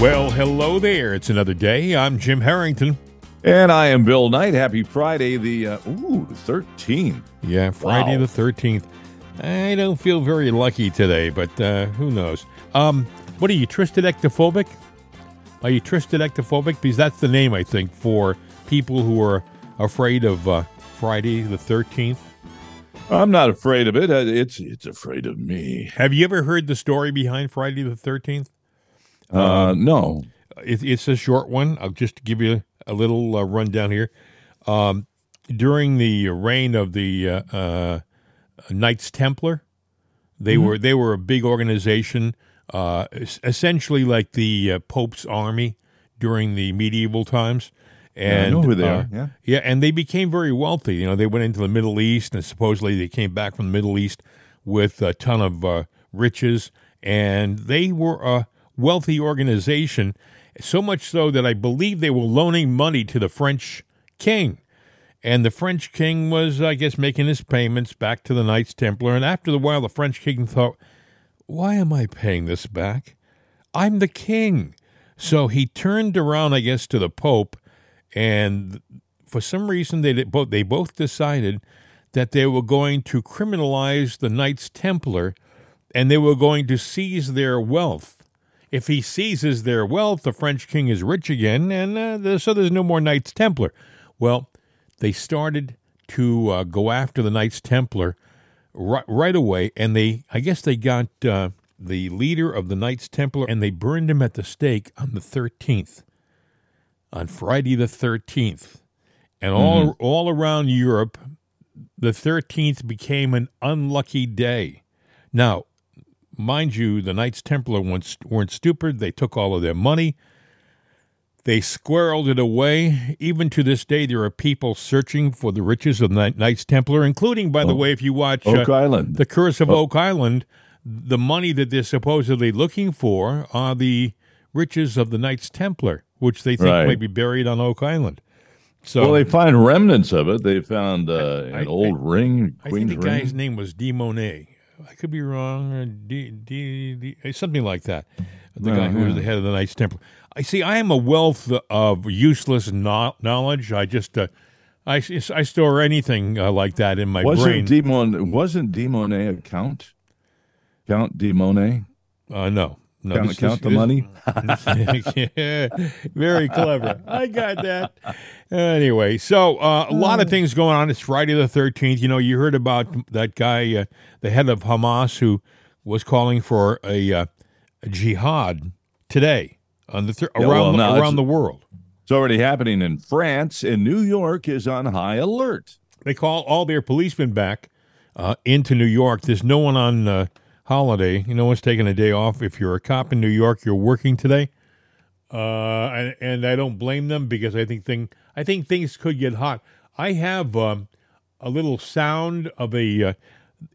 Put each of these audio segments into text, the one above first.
Well, hello there. It's another day. I'm Jim Harrington. And I am Bill Knight. Happy Friday, the uh, ooh, the thirteenth. Yeah, Friday Wow. the thirteenth. I don't feel very lucky today, but uh, who knows? Um, what are you, tristodectophobic? Are you tristodectophobic? Because that's the name, I think, for people who are afraid of uh, Friday the thirteenth. I'm not afraid of it. Uh, It's it's afraid of me. Have you ever heard the story behind Friday the thirteenth? Uh, no. It, it's a short one. I'll just give you a little uh, rundown here. Um, during the reign of the uh, uh, Knights Templar, they were they were a big organization, uh, essentially like the uh, Pope's army during the medieval times. And I know who they uh, are. Yeah. yeah, and they became very wealthy. You know, they went into the Middle East, and supposedly they came back from the Middle East with a ton of uh, riches, and they were a wealthy organization. So much so that I believe they were loaning money to the French king, and the French king was, I guess, making his payments back to the Knights Templar. And after a while, the French king thought, "Why am I paying this back? I'm the king." So he turned around, I guess, to the Pope, and for some reason they both they both decided that they were going to criminalize the Knights Templar and they were going to seize their wealth. If he seizes their wealth, the French king is rich again, and uh, there- so there's no more Knights Templar. Well, they started to uh, go after the Knights Templar right, right away, and they, I guess, they got uh, the leader of the Knights Templar, and they burned him at the stake on the 13th, on Friday the 13th, and all all around Europe, the 13th became an unlucky day. Now, mind you, the Knights Templar weren't, weren't stupid. They took all of their money. They squirreled it away. Even to this day, there are people searching for the riches of the Knights Templar, including, by the way, if you watch Oak uh, Island. The Curse of Oak Island, the money that they're supposedly looking for are the riches of the Knights Templar, which they think Right. might be buried on Oak Island. So well, they find remnants of it. They found uh, I- an old ring, I think Queen's the guy's name was D. Monet. I could be wrong. Or D, D, D, something like that. The guy who was the head of the Knights Templar. I see. I am a wealth of useless no- knowledge. I just, uh, I, I store anything uh, like that in my brain. Wasn't Demon? Wasn't Demonet a count? Count Demonet? uh, no, no. Count, count the money. yeah, very clever. I got that. Anyway, so uh, a lot of things going on. It's Friday the 13th. You know, you heard about that guy, uh, the head of Hamas, who was calling for a, uh, a jihad today on the thir- Yeah, around well, the, no, around the world. It's already happening in France, and New York is on high alert. They call all their policemen back uh, into New York. There's no one on holiday. No one's taking a day off. If you're a cop in New York, you're working today. Uh, and, and I don't blame them because I think thing I think things could get hot. I have um, a little sound of a. Uh,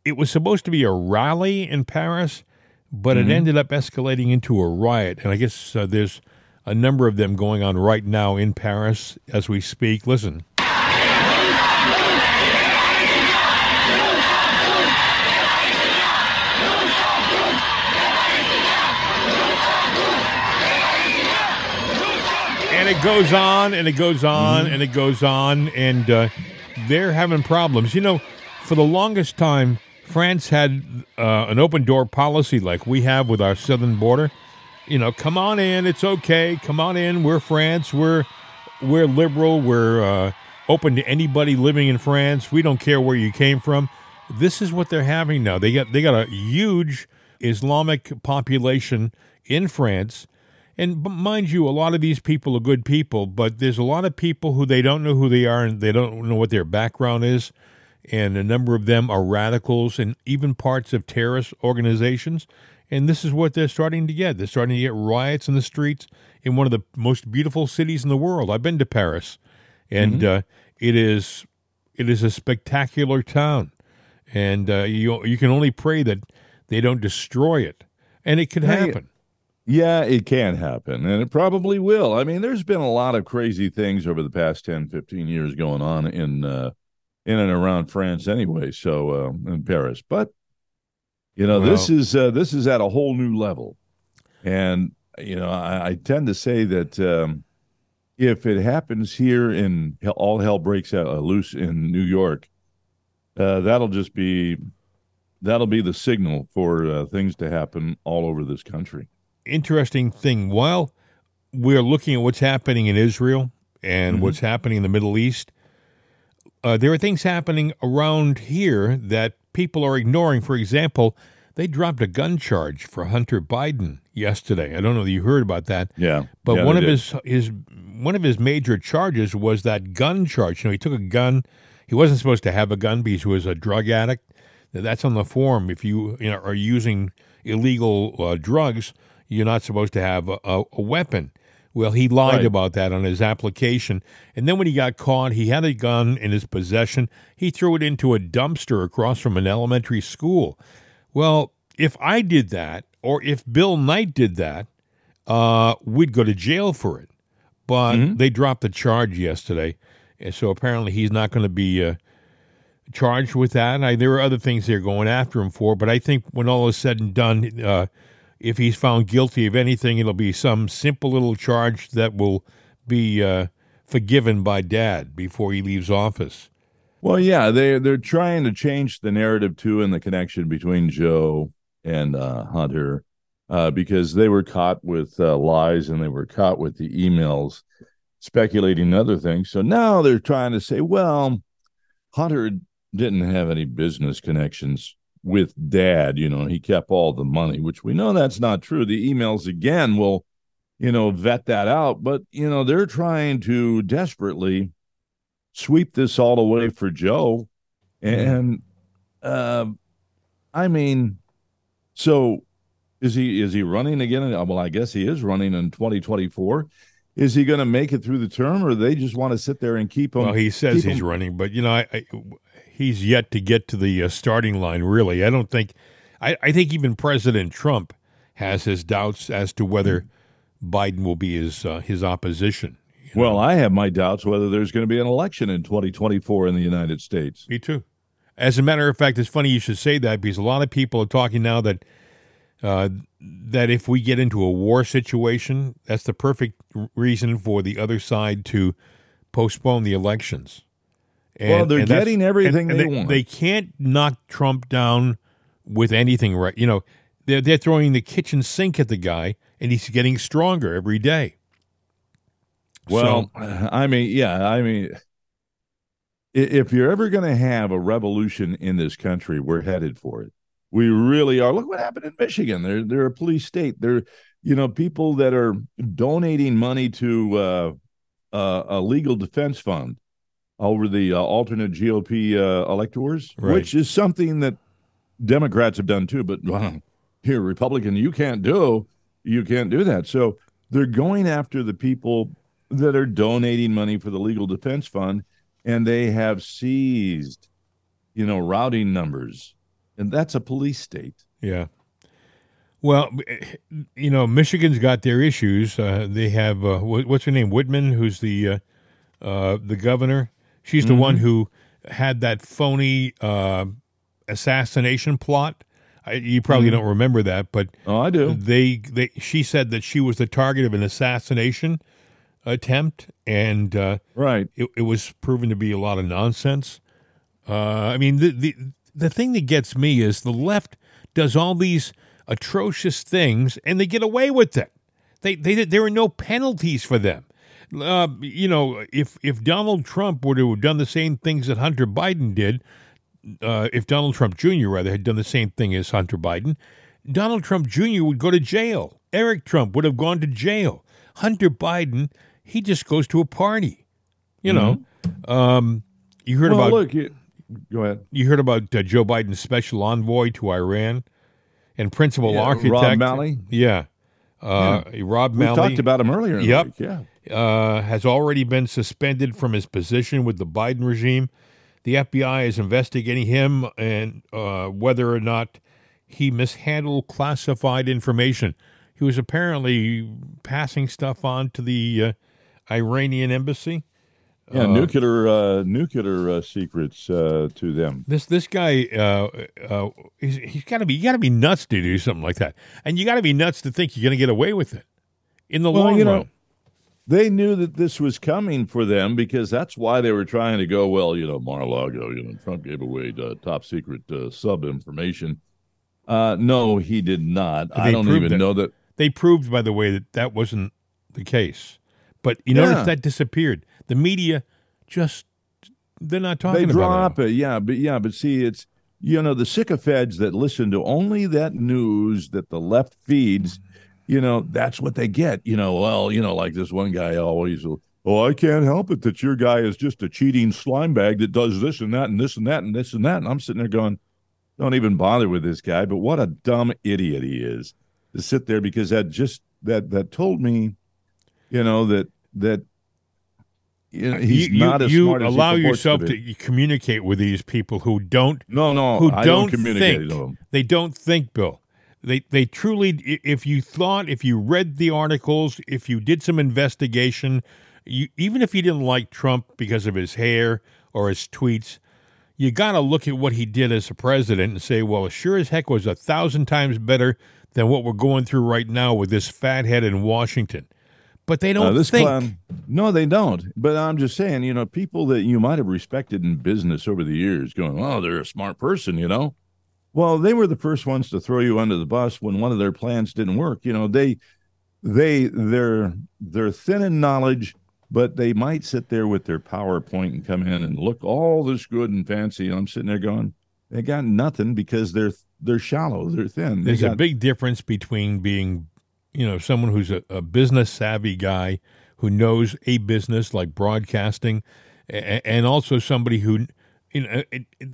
it was supposed to be a rally in Paris, but it ended up escalating into a riot. And I guess uh, there's a number of them going on right now in Paris as we speak. Listen. And it goes on and it goes on and it goes on and uh, they're having problems. You know for the longest time france had uh, an open door policy like we have with our southern border. You know come on in it's okay. Come on in. We're france. We're we're liberal. We're uh, open to anybody living in france. We don't care where you came from. This is what they're having now. They got they got a huge islamic population in france and mind you, a lot of these people are good people, but there's a lot of people who they don't know who they are and they don't know what their background is. And a number of them are radicals and even parts of terrorist organizations. And this is what they're starting to get. They're starting to get riots in the streets in one of the most beautiful cities in the world. I've been to Paris, and uh, it is it is a spectacular town. And uh, you you can only pray that they don't destroy it, and it could happen. Yeah, it can happen, and it probably will. I mean, there's been a lot of crazy things over the past 10, 15 years going on in uh, in and around France, anyway. So uh, in Paris, but you know, this is uh, this is at a whole new level, and you know, I, I tend to say that um, if it happens here in all hell breaks out uh, loose in New York, uh, that'll just be that'll be the signal for uh, things to happen all over this country. Interesting thing. While we're looking at what's happening in Israel and mm-hmm. what's happening in the Middle East, uh, there are things happening around here that people are ignoring. For example, they dropped a gun charge for Hunter Biden yesterday. I don't know if you heard about that. Yeah, but yeah, one of did. his his one of his major charges was that gun charge. You know, he took a gun. He wasn't supposed to have a gun because he was a drug addict. That's on the form. If you, you know, are using illegal uh, drugs, you're not supposed to have a, a, a weapon. Well, he lied right. about that on his application. And then when he got caught, he had a gun in his possession. He threw it into a dumpster across from an elementary school. Well, if I did that, or if Bill Knight did that, uh, we'd go to jail for it. But mm-hmm. they dropped the charge yesterday. And so apparently he's not going to be uh, charged with that. I, there are other things they're going after him for. But I think when all is said and done, uh, if he's found guilty of anything, it'll be some simple little charge that will be uh, forgiven by Dad before he leaves office. Well, yeah, they they're trying to change the narrative too, and the connection between Joe and uh, Hunter, uh, because they were caught with uh, lies and they were caught with the emails speculating other things. So now they're trying to say, well, Hunter didn't have any business connections with dad. You know, he kept all the money, which we know that's not true. The emails again will, you know, vet that out. But, you know, they're trying to desperately sweep this all away for Joe. And uh, I mean, so is he is he running again? Well, I guess he is running in 2024. Is he going to make it through the term, or they just want to sit there and keep him? Well, he says he's him? running, but you know, I, I, he's yet to get to the uh, starting line. Really, I don't think. I, I think even President Trump has his doubts as to whether Biden will be his uh, his opposition. Well, know? I have my doubts whether there's going to be an election in 2024 in the United States. Me too. As a matter of fact, it's funny you should say that because a lot of people are talking now that uh, that if we get into a war situation, that's the perfect reason for the other side to postpone the elections. And, well, they're getting everything and, and they, they, want. They can't knock Trump down with anything, right? You know, they're, they're throwing the kitchen sink at the guy, and he's getting stronger every day. Well, so, I mean, yeah, I mean, if you're ever going to have a revolution in this country, we're headed for it. We really are. Look what happened in Michigan. They're they're a police state. They're you know people that are donating money to uh, uh, a legal defense fund over the uh, alternate GOP uh, electors, right. which is something that Democrats have done too. But well, here, Republican, you can't do you can't do that. So they're going after the people that are donating money for the legal defense fund, and they have seized, you know, routing numbers, and that's a police state. Yeah. Well, you know, Michigan's got their issues. Uh, they have uh, what's her name, Whitmer, who's the uh, uh the governor. She's the mm-hmm. one who had that phony uh, assassination plot. I, you probably mm-hmm. don't remember that, but oh, I do. They, they, she said that she was the target of an assassination attempt, and uh, right, it, it, was proven to be a lot of nonsense. Uh, I mean, the, the the thing that gets me is the left does all these atrocious things, and they get away with it. They, they, there are no penalties for them uh, you know, if if Donald Trump were to have done the same things that Hunter Biden did, uh, if Donald Trump Jr. rather had done the same thing as Hunter Biden, Donald Trump Jr. would go to jail. Eric Trump would have gone to jail. Hunter Biden, he just goes to a party. You know, mm-hmm. um, you heard well, about. Look, you, go ahead. You heard about uh, Joe Biden's special envoy to Iran and principal yeah, architect. Rob Malley. Yeah. Uh, yeah. Rob we Malley. talked about him earlier. yep. Week, yeah uh, has already been suspended from his position with the Biden regime. The FBI is investigating him and uh, whether or not he mishandled classified information. He was apparently passing stuff on to the uh, Iranian embassy. Yeah, uh, nuclear uh, nuclear uh, secrets uh, to them. This this guy, uh, uh, he's, he's got to be you got to be nuts to do something like that, and you got to be nuts to think you're going to get away with it. in the Well, long you run. They knew that this was coming for them because that's why they were trying to go. Well, you know, Mar-a-Lago, you know, Trump gave away top secret uh, sub information. Uh, no, he did not. I don't even it. know that. they proved, by the way, that that wasn't the case. But you Yeah. notice that disappeared. The media just they're not talking They about drop it. it, yeah, but yeah, but see, it's you know the sycophants that listen to only that news that the left feeds. You know, that's what they get. You know, well, you know, like this one guy always, oh, I can't help it that your guy is just a cheating slime bag that does this and that and this and that and this and that. And I'm sitting there going, don't even bother with this guy. But what a dumb idiot he is to sit there because that just that that told me, you know, that that you know, he's you you, not as you smart as he allow yourself to, to, communicate with these people who don't No, no, who I don't communicate think. they don't think, Bill. They they truly if you thought if you read the articles, if you did some investigation, you, even if you didn't like Trump because of his hair or his tweets, you got to look at what he did as a president and say, well, sure as heck was a thousand times better than what we're going through right now with this fathead in Washington. But they don't Uh, this think. clown, no, they don't. But I'm just saying, you know, people that you might have respected in business over the years, going, "Oh, they're a smart person," you know. Well, they were the first ones to throw you under the bus when one of their plans didn't work. You know, they, they, they're they're thin in knowledge, but they might sit there with their PowerPoint and come in and look all this good and fancy. And I'm sitting there going, they got nothing because they're they're shallow, they're thin. They There's a got- big difference between being, you know, someone who's a, a business savvy guy who knows a business like broadcasting, a- and also somebody who, you know, it, it,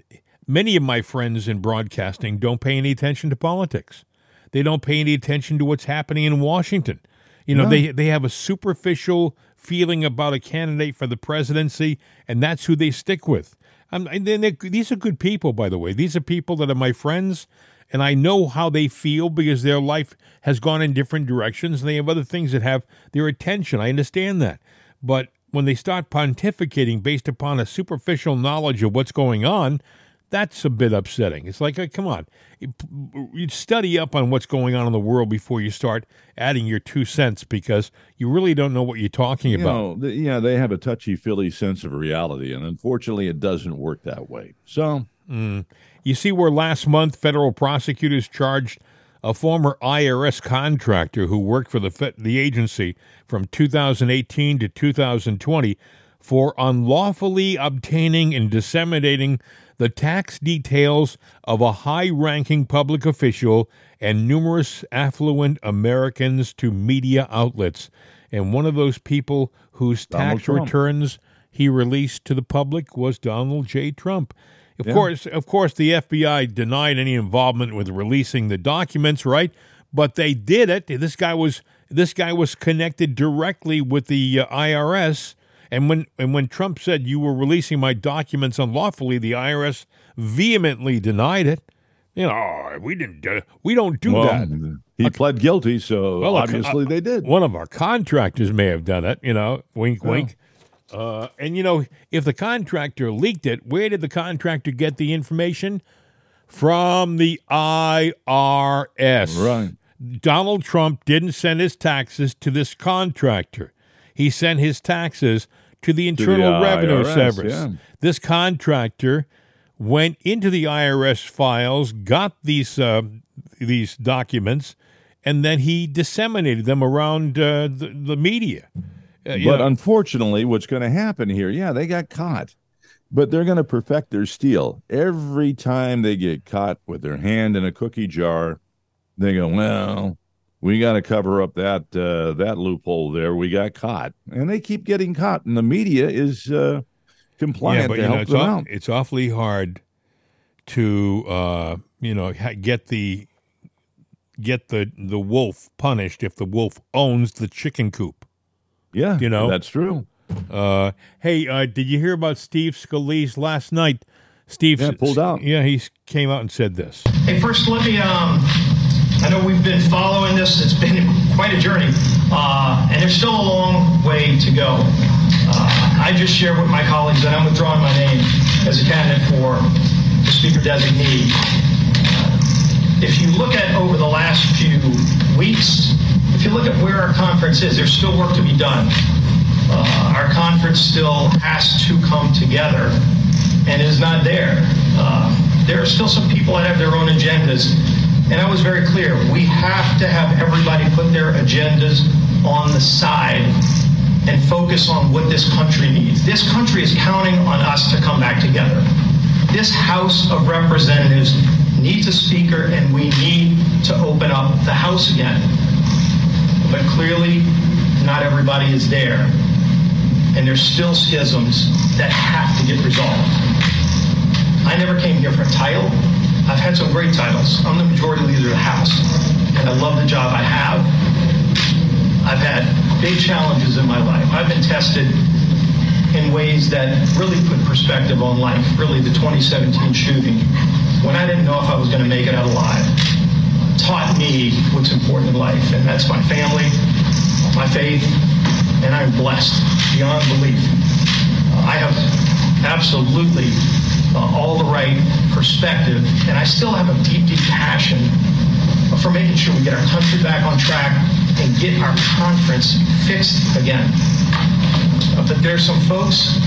many of my friends in broadcasting don't pay any attention to politics. They don't pay any attention to what's happening in Washington. You know, No. they they have a superficial feeling about a candidate for the presidency, and that's who they stick with. Um, and then these are good people, by the way. These are people that are my friends, and I know how they feel because their life has gone in different directions, and they have other things that have their attention. I understand that, but when they start pontificating based upon a superficial knowledge of what's going on, that's a bit upsetting. It's like, uh, come on, you, study up on what's going on in the world before you start adding your two cents because you really don't know what you're talking you about. know, yeah, they have a touchy feely sense of reality, and unfortunately, it doesn't work that way. So, You see where last month federal prosecutors charged a former IRS contractor who worked for the the agency from 2018 to 2020 for unlawfully obtaining and disseminating the tax details of a high-ranking public official and numerous affluent Americans to media outlets. And one of those people whose Donald tax Trump. returns he released to the public was Donald J. Trump. Of course, of course, the FBI denied any involvement with releasing the documents, right? But they did it. This guy was this guy was connected directly with the uh, IRS. And when and when Trump said you were releasing my documents unlawfully, the IRS vehemently denied it. You know, "Oh, we didn't do, we don't do well, that. he pled guilty, so Well, a- obviously a- they did. One of our contractors may have done it, you know, wink, Yeah. wink. Uh, and, you know, if the contractor leaked it, where did the contractor get the information? From the IRS. Right. Donald Trump didn't send his taxes to this contractor. He sent his taxes to the Internal Revenue IRS, Service. yeah. This contractor went into the IRS files, got these uh, these documents, and then he disseminated them around uh, the, the media. Uh, But know, unfortunately, what's going to happen here? Yeah, they got caught, but they're going to perfect their steal. Every time they get caught with their hand in a cookie jar, they go, "Well, we got to cover up that uh, that loophole there. We got caught," and they keep getting caught, and the media is uh, compliant yeah, but to you know, help it's, them aw- out. it's awfully hard to uh, you know ha- get the get the the wolf punished if the wolf owns the chicken coop. Yeah, you know. that's true. Uh, hey, uh, did you hear about Steve Scalise last night? Steve Yeah, pulled out. Yeah, he came out and said this. Hey, first, let me. Um, I know we've been following this. It's been quite a journey, uh, and there's still a long way to go. Uh, I just shared with my colleagues that I'm withdrawing my name as a candidate for the Speaker designee. Uh, if you look at over the last few weeks, if you you look at where our conference is, there's still work to be done. Uh, our conference still has to come together and is not there. Uh, there are still some people that have their own agendas. And I was very clear we have to have everybody put their agendas on the side and focus on what this country needs. This country is counting on us to come back together. This House of Representatives needs a speaker, and we need to open up the House again. But clearly, not everybody is there. And there's still schisms that have to get resolved. I never came here for a title. I've had some great titles. I'm the majority leader of the House, and I love the job I have. I've had big challenges in my life. I've been tested in ways that really put perspective on life. Really, the 2017 shooting, when I didn't know if I was going to make it out alive, taught me what's important in life, and that's my family, my faith, and I'm blessed beyond belief. I have absolutely uh, all the right perspective, and I still have a deep, deep passion for making sure we get our country back on track and get our conference fixed again. Uh, but there's some folks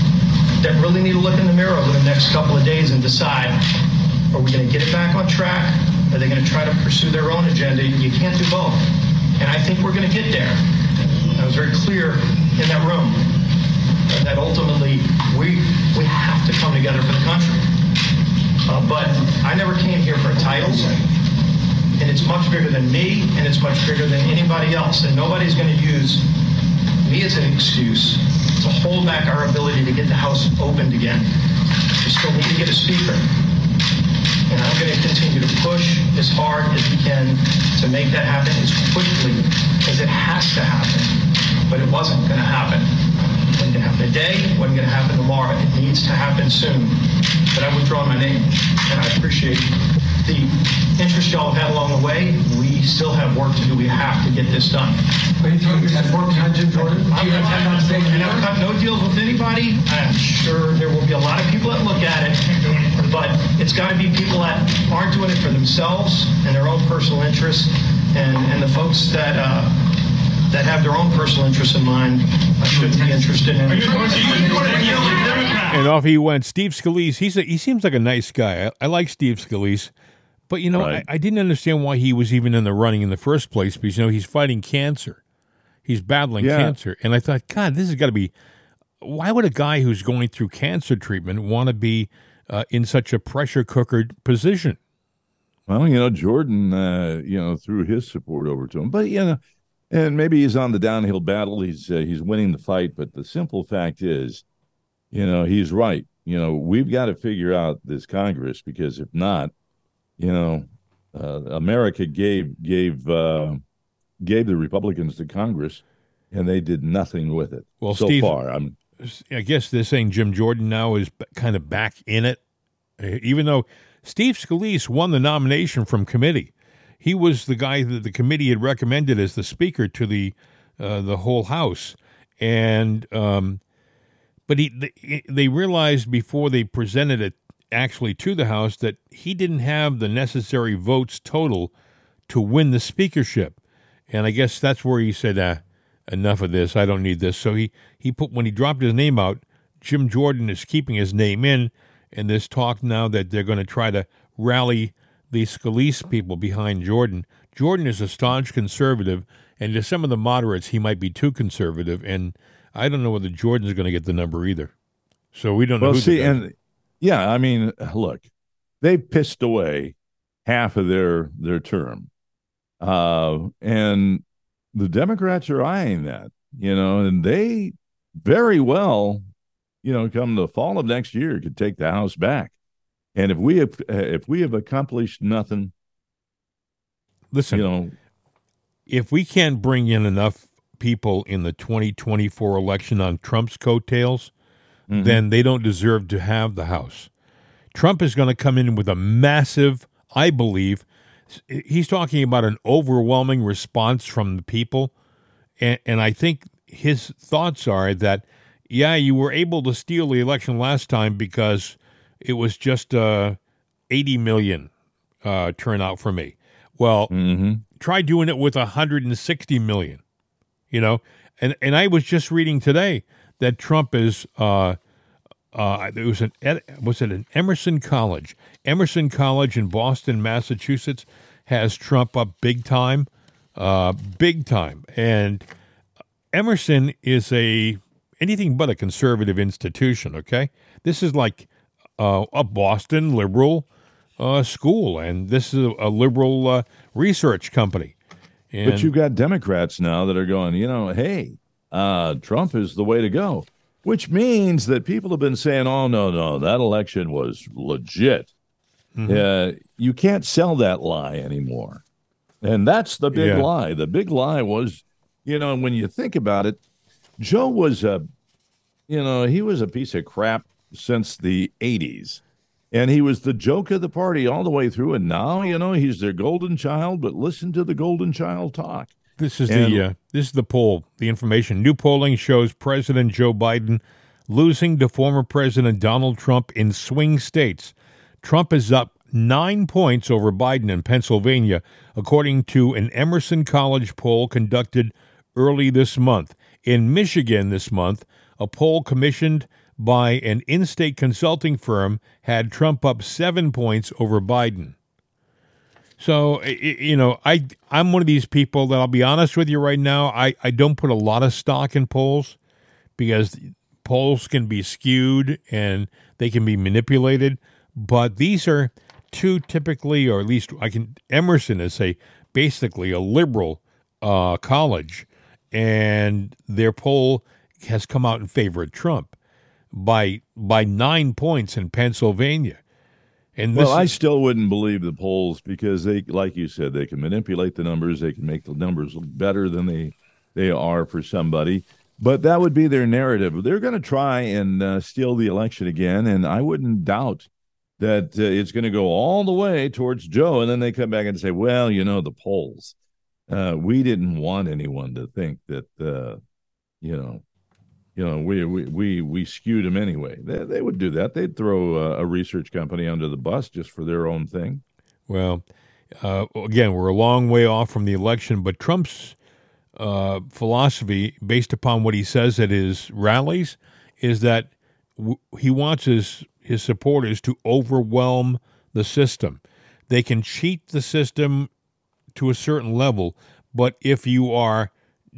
that really need to look in the mirror over the next couple of days and decide, are we going to get it back on track? Are they going to try to pursue their own agenda? You can't do both. And I think we're going to get there. I was very clear in that room that ultimately we, we have to come together for the country. Uh, but I never came here for titles and it's much bigger than me, and it's much bigger than anybody else. And nobody's going to use me as an excuse to hold back our ability to get the House opened again. We still need to get a speaker. And I'm going to continue to push as hard as we can to make that happen as quickly as it has to happen. But it wasn't going to happen. Wasn't going to happen today. Wasn't going to happen tomorrow. It needs to happen soon. But I withdraw my name, and I appreciate the interest y'all have had along the way. We still have work to do. We have to get this done. Are you talking about work on Jim Jordan? Do I'm you intend on staying I never cut no deals with anybody. I'm sure there will be a lot of people that look at it, but it's got to be people that aren't doing it for themselves and their own personal interests, and, and the folks that, uh, that have their own personal interests in mind uh, shouldn't be interested in. And off he went. Steve Scalise, he's a, he seems like a nice guy. I, I like Steve Scalise. But, you know, Right. I, I didn't understand why he was even in the running in the first place because, you know, he's fighting cancer. He's battling Yeah. cancer. And I thought, God, this has got to be. Why would a guy who's going through cancer treatment want to be uh, in such a pressure cooker position? Well, you know, Jordan, uh, you know, threw his support over to him, but you know, and maybe he's on the downhill battle. He's uh, he's winning the fight, but the simple fact is, you know, he's right. You know, we've got to figure out this Congress because if not, you know, uh, America gave gave uh, gave the Republicans the Congress, and they did nothing with it. Well, so Steve- far, I'm I guess they're saying Jim Jordan now is kind of back in it, Uh, even though Steve Scalise won the nomination from committee. He was the guy that the committee had recommended as the speaker to the uh, the whole House, and um, but he they, realized before they presented it actually to the House that he didn't have the necessary votes total to win the speakership, and I guess that's where he said, uh, "Enough of this. I don't need this." So he he put when he dropped his name out, Jim Jordan is keeping his name in, and this talk now that they're going to try to rally the Scalise people behind Jordan. Jordan is a staunch conservative, and to some of the moderates, he might be too conservative, and I don't know whether Jordan's going to get the number either. So we don't know. well. who See, and yeah, I mean, look, they pissed away half of their their term, uh, and the Democrats are eyeing that, you know, and they very well, you know, come the fall of next year, could take the House back. And if we have if we have accomplished nothing, listen, you know, if we can't bring in enough people in the 2024 election on Trump's coattails, mhm. then they don't deserve to have the House. Trump is going to come in with a massive, I believe, he's talking about an overwhelming response from the people. And, and I think his thoughts are that, yeah, you were able to steal the election last time because it was just uh, 80 million uh, turnout for me. Well, Mhm. try doing it with 160 million. You know, and and I was just reading today that Trump is. Uh, uh, it was an was it an Emerson College? Emerson College in Boston, Massachusetts, has Trump up big time, uh, big time. And Emerson is a anything but a conservative institution. Okay, this is like uh, a Boston liberal uh, school, and this is a, a liberal uh, research company. And but you've got Democrats now that are going, you know, hey, uh, Trump is the way to go, which means that people have been saying, oh, no, no, that election was legit. Mm-hmm. Uh, you can't sell that lie anymore. And that's the big Yeah. lie. The big lie was, you know, when you think about it, Joe was a, you know, he was a piece of crap since the 80s. And he was the joke of the party all the way through. And now, you know, he's their golden child, but listen to the golden child talk. This is And- the uh, this is the poll. The information. New polling shows President Joe Biden losing to former President Donald Trump in swing states. Trump is up nine points over Biden in Pennsylvania, according to an Emerson College poll conducted early this month. In Michigan this month, a poll commissioned by an in-state consulting firm had Trump up seven points over Biden. So you know, I I'm one of these people that I'll be honest with you right now. I I don't put a lot of stock in polls because polls can be skewed and they can be manipulated. But these are two typically, or at least I can. Emerson is a basically a liberal uh, college, and their poll has come out in favor of Trump by by nine points in Pennsylvania. And Well, I still wouldn't believe the polls because they, like you said, they can manipulate the numbers. They can make the numbers look better than they they are for somebody. But that would be their narrative. They're going to try and uh, steal the election again, and I wouldn't doubt that uh, it's going to go all the way towards Joe. And then they come back and say, "Well, you know, the polls. Uh, we didn't want anyone to think that, uh, you know." You know, we we we, we skewed them anyway. They, they would do that. They'd throw a, a research company under the bus just for their own thing. Well, uh, again, we're a long way off from the election, but Trump's uh, philosophy, based upon what he says at his rallies, is that w- he wants his his supporters to overwhelm the system. They can cheat the system to a certain level, but if you are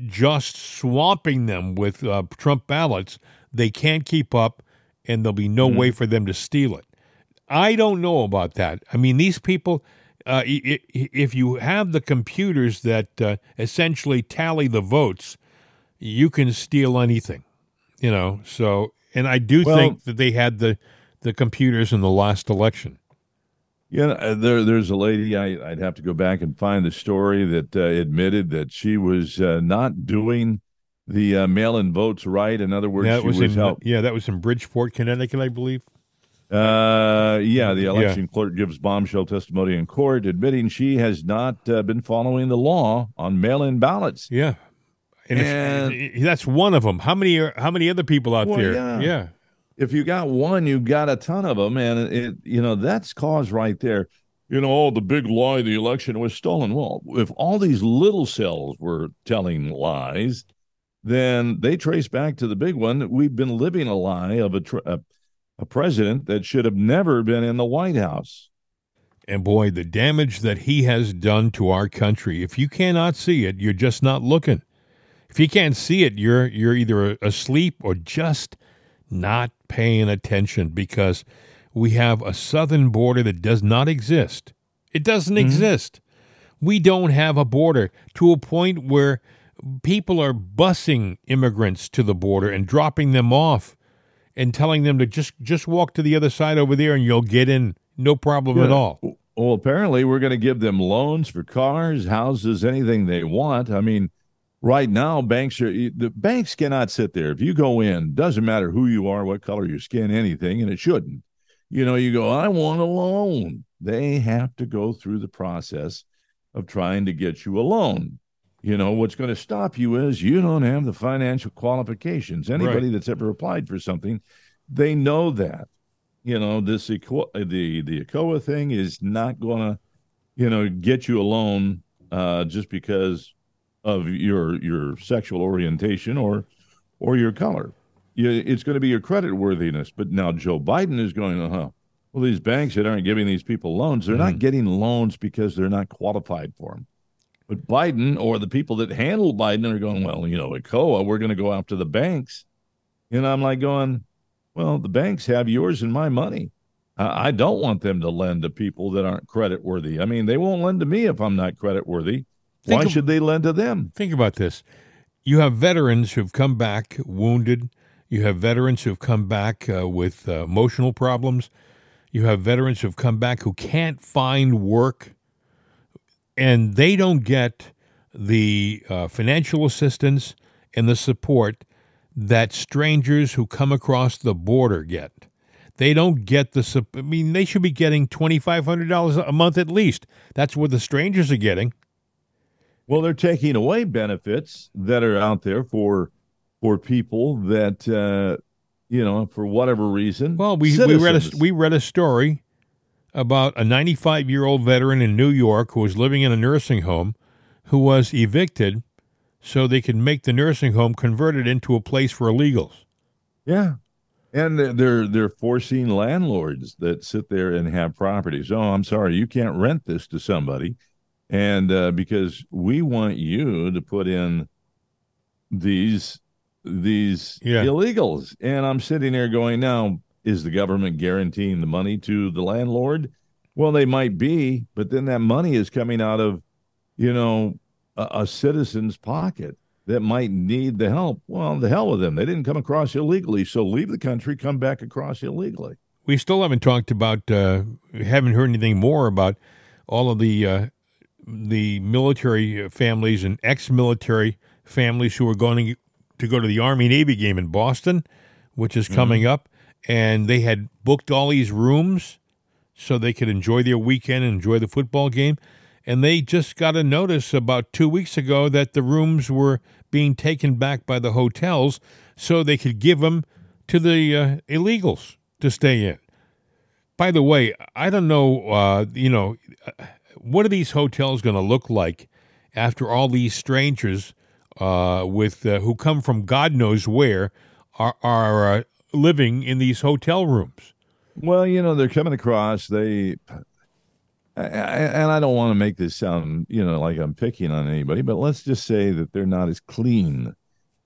just swamping them with uh, Trump ballots, they can't keep up, and there'll be no way for them to steal it. I don't know about that. I mean, these people, uh, if you have the computers that uh, essentially tally the votes, you can steal anything, you know. So, and I do Well- think that they had the the computers in the last election. Yeah, uh, there, there's a lady. I, I'd have to go back and find the story that uh, admitted that she was uh, not doing the uh, mail-in votes right. In other words, that she was, was in help. yeah, that was in Bridgeport, Connecticut, I believe. Uh, yeah, the election clerk gives bombshell testimony in court, admitting she has not uh, been following the law on mail-in ballots. Yeah, and, And- that's one of them. How many are how many other people out Well, there? yeah. yeah. If you got one, you got a ton of them, and it, you know, that's cause right there. You know, oh, the big lie, the election was stolen. Well, if all these little cells were telling lies, then they trace back to the big one. We've been living a lie of a tr- a, a president that should have never been in the White House. And boy, the damage that he has done to our country. If you cannot see it, you're just not looking. If you can't see it, you're you're either asleep or just not paying attention because we have a southern border that does not exist. It doesn't mm-hmm. exist. We don't have a border to a point where people are busing immigrants to the border and dropping them off and telling them to just just walk to the other side over there and you'll get in no problem at all. Well, apparently, we're going to give them loans for cars, houses, anything they want. I mean, right now, banks are the banks cannot sit there. If you go in, doesn't matter who you are, what color your skin, anything, and it shouldn't. You know, you go, I want a loan. They have to go through the process of trying to get you a loan. You know, what's going to stop you is you don't have the financial qualifications. Anybody that's ever applied for something, they know that you know this the the ECOA thing is not going to you know get you a loan uh, just because of your your sexual orientation or or your color. You, it's going to be your credit worthiness. But now Joe Biden is going, uh huh. Well, these banks that aren't giving these people loans, they're Mm-hmm. not getting loans because they're not qualified for them. But Biden or the people that handle Biden are going, well, you know, ECOA, we're going to go after the banks. And I'm like going, well, the banks have yours and my money. I I don't want them to lend to people that aren't credit worthy. I mean, they won't lend to me if I'm not credit worthy. Think Why of- should they lend to them? Think about this. You have veterans who've come back wounded. You have veterans who've come back uh, with uh, emotional problems. You have veterans who've come back who can't find work, and they don't get the uh, financial assistance and the support that strangers who come across the border get. They don't get the. I mean, they should be getting twenty five hundred dollars a month at least. That's what the strangers are getting. Well, they're taking away benefits that are out there for for people that uh, you know for whatever reason. Well, we, we read a we read a story about a 95 year old veteran in New York who was living in a nursing home, who was evicted, so they could make the nursing home converted into a place for illegals. Yeah. And they're- they're they're forcing landlords that sit there and have properties. Oh, I'm sorry, you can't rent this to somebody, and uh, because we want you to put in these these Yeah. illegals, and I'm sitting there going, now is the government guaranteeing the money to the landlord? Well, they might be, but then that money is coming out of, you know, a, a citizen's pocket that might need the help. Well, the hell with them. They didn't come across illegally, so leave the country, come back across illegally. We still haven't talked about, uh, haven't heard anything more about all of the uh, the military families and ex-military families who are going to go to the Army Navy game in Boston, which is coming up, and they had booked all these rooms so they could enjoy their weekend and enjoy the football game. And they just got a notice about two weeks ago that the rooms were being taken back by the hotels so they could give them to the uh, illegals to stay in. By the way, I don't know, uh, you know, uh, what are these hotels going to look like after all these strangers uh, with uh, who come from God knows where are are uh, living in these hotel rooms? Well, you know, they're coming across. They, I, and I don't want to make this sound, you know, like I'm picking on anybody, but let's just say that they're not as clean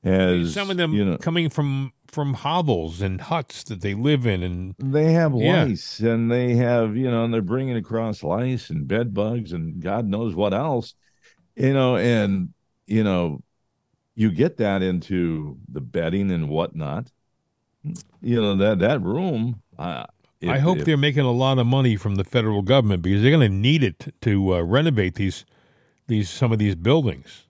as Some of them You know, coming from from hovels and huts that they live in, and they have Yeah. lice, and they have, you know, and they're bringing across lice and bed bugs and God knows what else, you know, and you know, you get that into the bedding and whatnot. You know that that room. Uh, I hope if- they're making a lot of money from the federal government because they're going to need it to uh, renovate these these some of these buildings.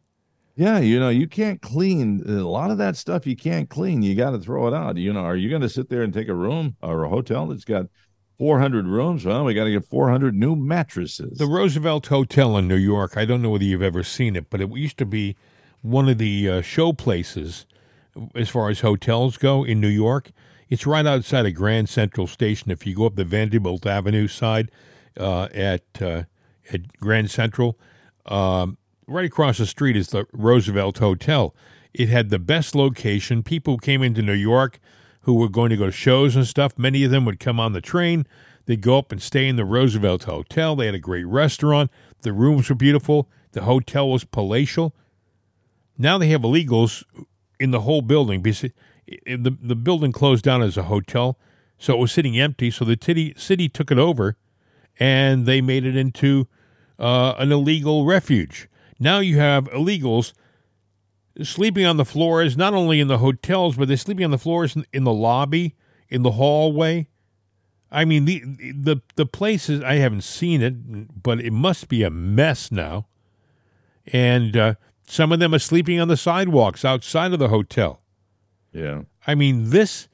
Yeah, you know, you can't clean a lot of that stuff. You can't clean. You got to throw it out. You know, are you going to sit there and take a room or a hotel that's got 400 rooms? Well, we got to get 400 new mattresses. The Roosevelt Hotel in New York. I don't know whether you've ever seen it, but it used to be one of the uh, show places as far as hotels go in New York. It's right outside of Grand Central Station. If you go up the Vanderbilt Avenue side uh, at uh, at Grand Central, um, right across the street is the Roosevelt Hotel. It had the best location. People came into New York who were going to go to shows and stuff. Many of them would come on the train. They'd go up and stay in the Roosevelt Hotel. They had a great restaurant. The rooms were beautiful. The hotel was palatial. Now they have illegals in the whole building the the building closed down as a hotel, so it was sitting empty. So the city city took it over, and they made it into uh, an illegal refuge. Now you have illegals sleeping on the floors, not only in the hotels, but they're sleeping on the floors in, in the lobby, in the hallway. I mean, the the the places I haven't seen it, but it must be a mess now. And uh, some of them are sleeping on the sidewalks outside of the hotel. yeah. I mean, this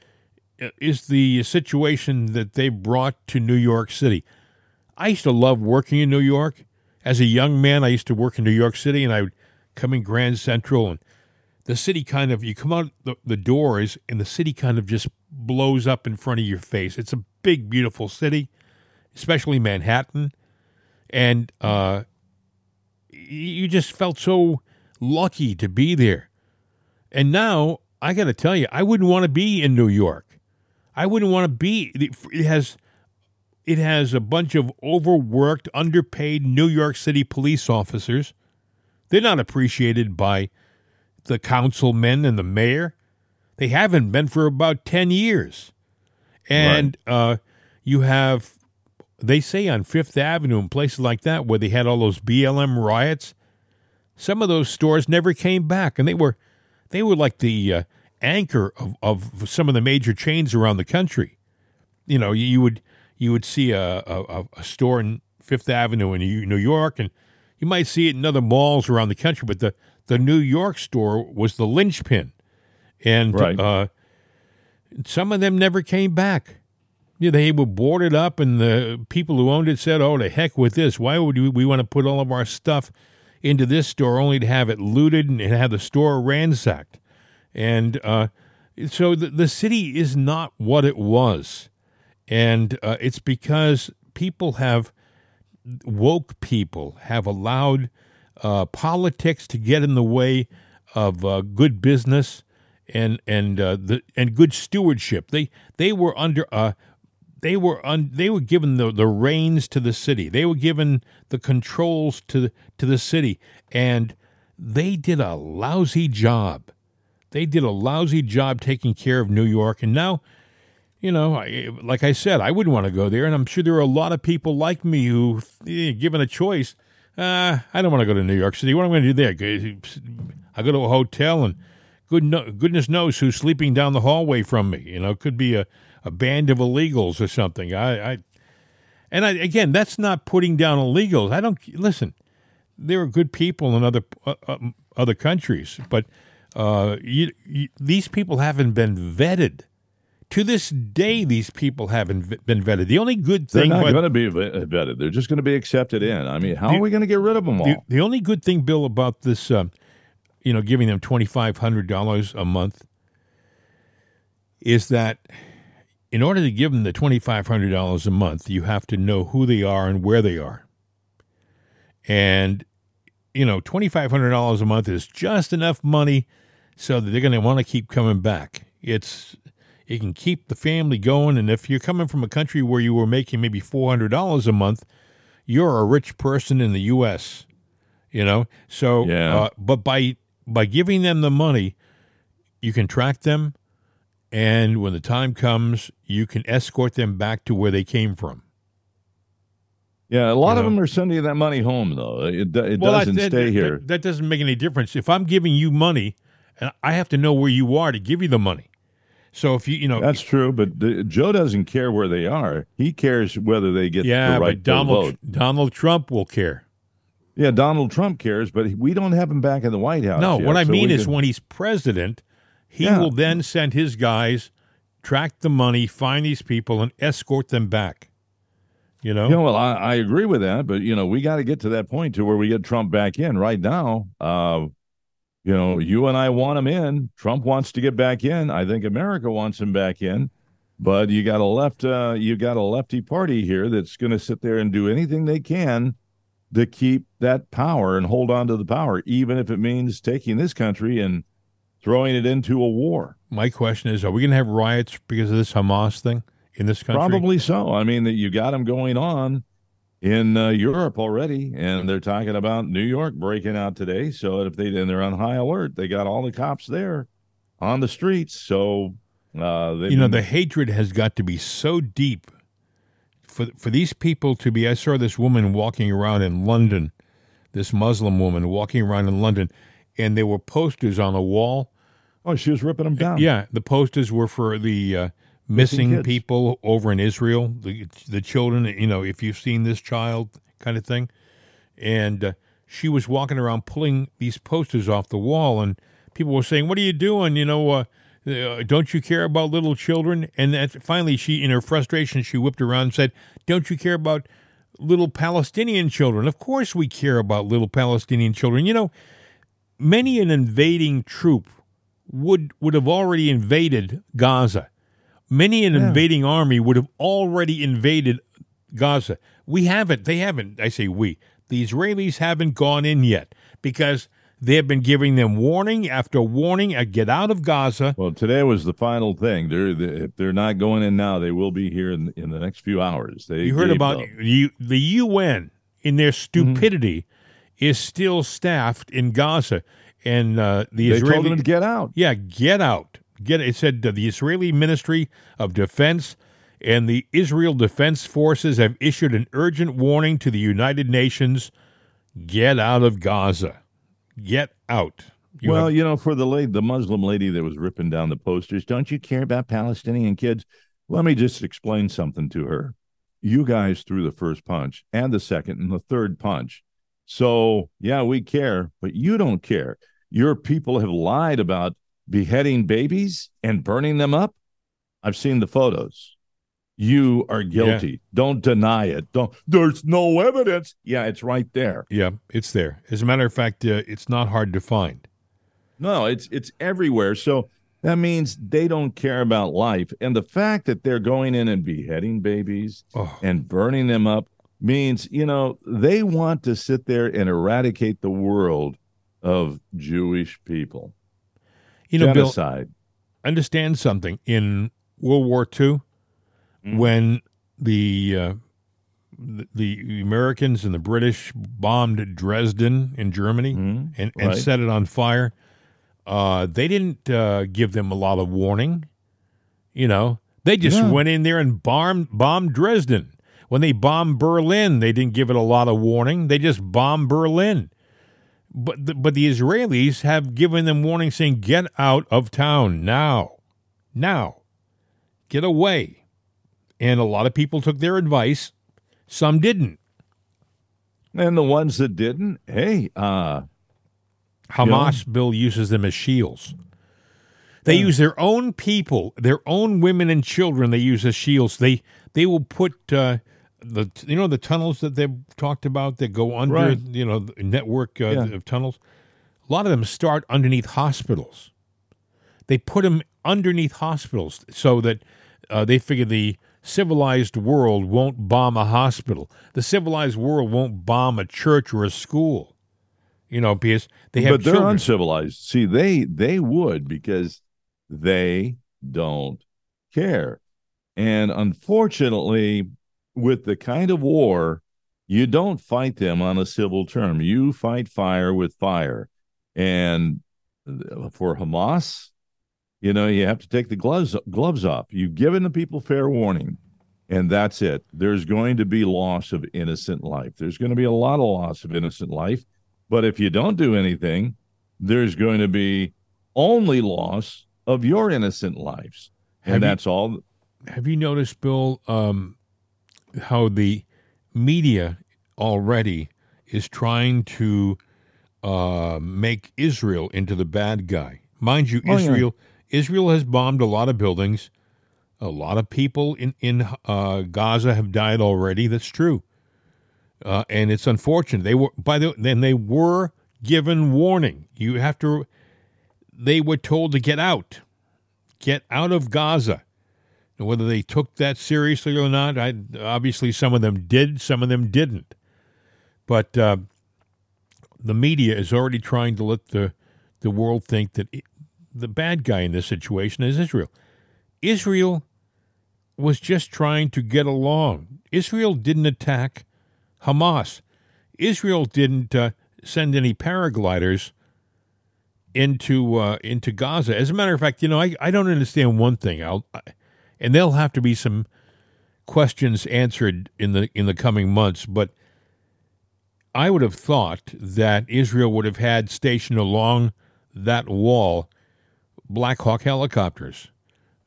is the situation that they brought to New York City. I used to love working in New York. As a young man, I used to work in New York City, and I would come in Grand Central, and the city kind of, you come out the, the doors, and the city kind of just blows up in front of your face. It's a big, beautiful city, especially Manhattan. And uh, you just felt so lucky to be there. And now I got to tell you, I wouldn't want to be in New York. I wouldn't want to be. It has it has a bunch of overworked, underpaid New York City police officers. They're not appreciated by the councilmen and the mayor. They haven't been for about 10 years. And uh, you have, they say on Fifth Avenue and places like that where they had all those BLM riots, some of those stores never came back. And they were, they were like the uh, anchor of, of some of the major chains around the country. You know, you would, you would see a, a, a store in Fifth Avenue in New York, and you might see it in other malls around the country, but the, the New York store was the linchpin. And Right. uh, some of them never came back. Yeah, they were boarded up, and the people who owned it said, "Oh, the heck with this! Why would we, we want to put all of our stuff into this store only to have it looted and have the store ransacked?" And uh, so the, the city is not what it was, and uh, it's because people have woke people have allowed uh, politics to get in the way of uh, good business and and uh, the and good stewardship. They they were under uh, they were un, they were given the, the reins to the city. They were given the controls to to the city, and they did a lousy job. They did a lousy job taking care of New York, and now you know, I, like I said, I wouldn't want to go there, and I'm sure there are a lot of people like me who, eh, given a choice, uh, I don't want to go to New York City. What am I going to do there? I go to a hotel, and good no, goodness knows who's sleeping down the hallway from me. You know, it could be a, a band of illegals or something. I, I and I, again, that's not putting down illegals. I don't listen. There are good people in other uh, um, other countries, but uh, you, you, these people haven't been vetted. To this day, these people haven't been vetted. The only good thing they're not going to be vetted. They're just going to be accepted in. I mean, how are we going to get rid of them all? the, the only good thing, Bill, about this, um, you know, giving them twenty five hundred dollars a month, is that in order to give them the twenty five hundred dollars a month, you have to know who they are and where they are. And you know, twenty five hundred dollars a month is just enough money so that they're going to want to keep coming back. It's it can keep the family going, and if you're coming from a country where you were making maybe four hundred dollars a month, you're a rich person in the U.S. You know, so Yeah. uh, but by by giving them the money, you can track them, and when the time comes, you can escort them back to where they came from. yeah, a lot you of know. them are sending that money home, though. It, it Well, doesn't that, stay that- here. That, doesn't make any difference. If I'm giving you money, and I have to know where you are to give you the money. So if you you know That's true, but the, Joe doesn't care where they are. He cares whether they get yeah, the right but Donald. Donald Trump will care. Yeah, Donald Trump cares, but we don't have him back in the White House. No, yet, what I so mean is can- when he's president, he Yeah. will then send his guys, track the money, find these people, and escort them back. You know, Yeah, well, I, I agree with that, but you know, we got to get to that point to where we get Trump back in. Right now, uh, you know, you and I want him in. Trump wants to get back in. I think America wants him back in, but you got a left, uh, you got a lefty party here that's going to sit there and do anything they can to keep that power and hold on to the power, even if it means taking this country and throwing it into a war. my question is: Are we going to have riots because of this Hamas thing in this country? Probably so. I mean, that you got them going on in uh, Europe already, and they're talking about New York breaking out today. So if they and they're on high alert, they got all the cops there on the streets. So uh, they You know, the hatred has got to be so deep for for these people to be. I saw this woman walking around in London, this Muslim woman walking around in London, and there were posters on the wall. oh, she was ripping them down. Yeah, the posters were for the uh, missing people over in Israel, the the children. You know, if you've seen this child, kind of thing. And uh, she was walking around pulling these posters off the wall, and people were saying, "What are you doing? You know, uh, uh, don't you care about little children?" And that finally, she, in her frustration, she whipped around and said, "Don't you care about?" Little Palestinian children. Of course, we care about little Palestinian children. You know, many an invading troop would would have already invaded Gaza. Many an invading army would have already invaded Gaza. We haven't. They haven't. I say we. The Israelis haven't gone in yet because They have been giving them warning after warning at get out of Gaza. Well, today was the final thing. They're they, if they're not going in now, they will be here in, in the next few hours. They You heard about you, the UN in their stupidity is still staffed in Gaza, and uh, the They Israeli told them to get out. yeah get out get it said the Israeli Ministry of Defense and the Israel Defense Forces have issued an urgent warning to the United Nations: get out of Gaza, get out. You well, have- you know, for the lady, the Muslim lady that was ripping down the posters, don't you care about Palestinian kids? Let me just explain something to her. You guys threw the first punch and the second and the third punch. So, yeah, we care, but you don't care. Your people have lied about beheading babies and burning them up. I've seen the photos. You are guilty. Don't deny it. Don't. There's no evidence. Yeah, it's right there. yeah, it's there. As a matter of fact, uh, it's not hard to find. No, it's it's everywhere. So that means they don't care about life. And the fact that they're going in and beheading babies Oh. and burning them up means, you know, they want to sit there and eradicate the world of Jewish people. You know, Bill, Genocide. understand something. In World War II, Mm-hmm. when the, uh, the the Americans and the British bombed Dresden in Germany Mhm. and, and Right. set it on fire, uh, they didn't uh, give them a lot of warning. You know, they just No. went in there and bombed bombed Dresden. When they bombed Berlin, they didn't give it a lot of warning. They just bombed Berlin. But the, but the Israelis have given them warning, saying, "Get out of town now, now, get away." And a lot of people took their advice. Some didn't. And the ones that didn't, hey, uh, Hamas bill uses them as shields. They use their own people, their own women and children. They use as shields. They they will put uh, the you know the tunnels that they've talked about that go under Right. you know the network uh, Yeah. of tunnels. A lot of them start underneath hospitals. They put them underneath hospitals so that uh, they figure the civilized world won't bomb a hospital. The civilized world won't bomb a church or a school. You know, because they have but they're children. uncivilized. See, they they would because they don't care. And unfortunately, with the kind of war, you don't fight them on a civil term. You fight fire with fire. And for Hamas, you know, you have to take the gloves gloves off. You've given the people fair warning. And that's it. There's going to be loss of innocent life. There's going to be a lot of loss of innocent life. But if you don't do anything, there's going to be only loss of your innocent lives. Have And you- that's all. Have you noticed, Bill, um, how the media already is trying to uh, make Israel into the bad guy? Mind you, Oh, yeah. Israel Israel has bombed a lot of buildings. A lot of people in in uh, Gaza have died already. That's true, uh, and it's unfortunate. They were by the then they were given warning. You have to. They were told to get out, get out of Gaza. Whether they took that seriously or not, I, obviously some of them did, some of them didn't. But uh, the media is already trying to let the the world think that it, the bad guy in this situation is Israel. Israel was just trying to get along. Israel didn't attack Hamas. Israel didn't uh, send any paragliders into uh, into Gaza. As a matter of fact, you know, I, I don't understand one thing. I'll, I, and there'll have to be some questions answered in the in the coming months. But I would have thought that Israel would have had stationed along that wall Black Hawk helicopters,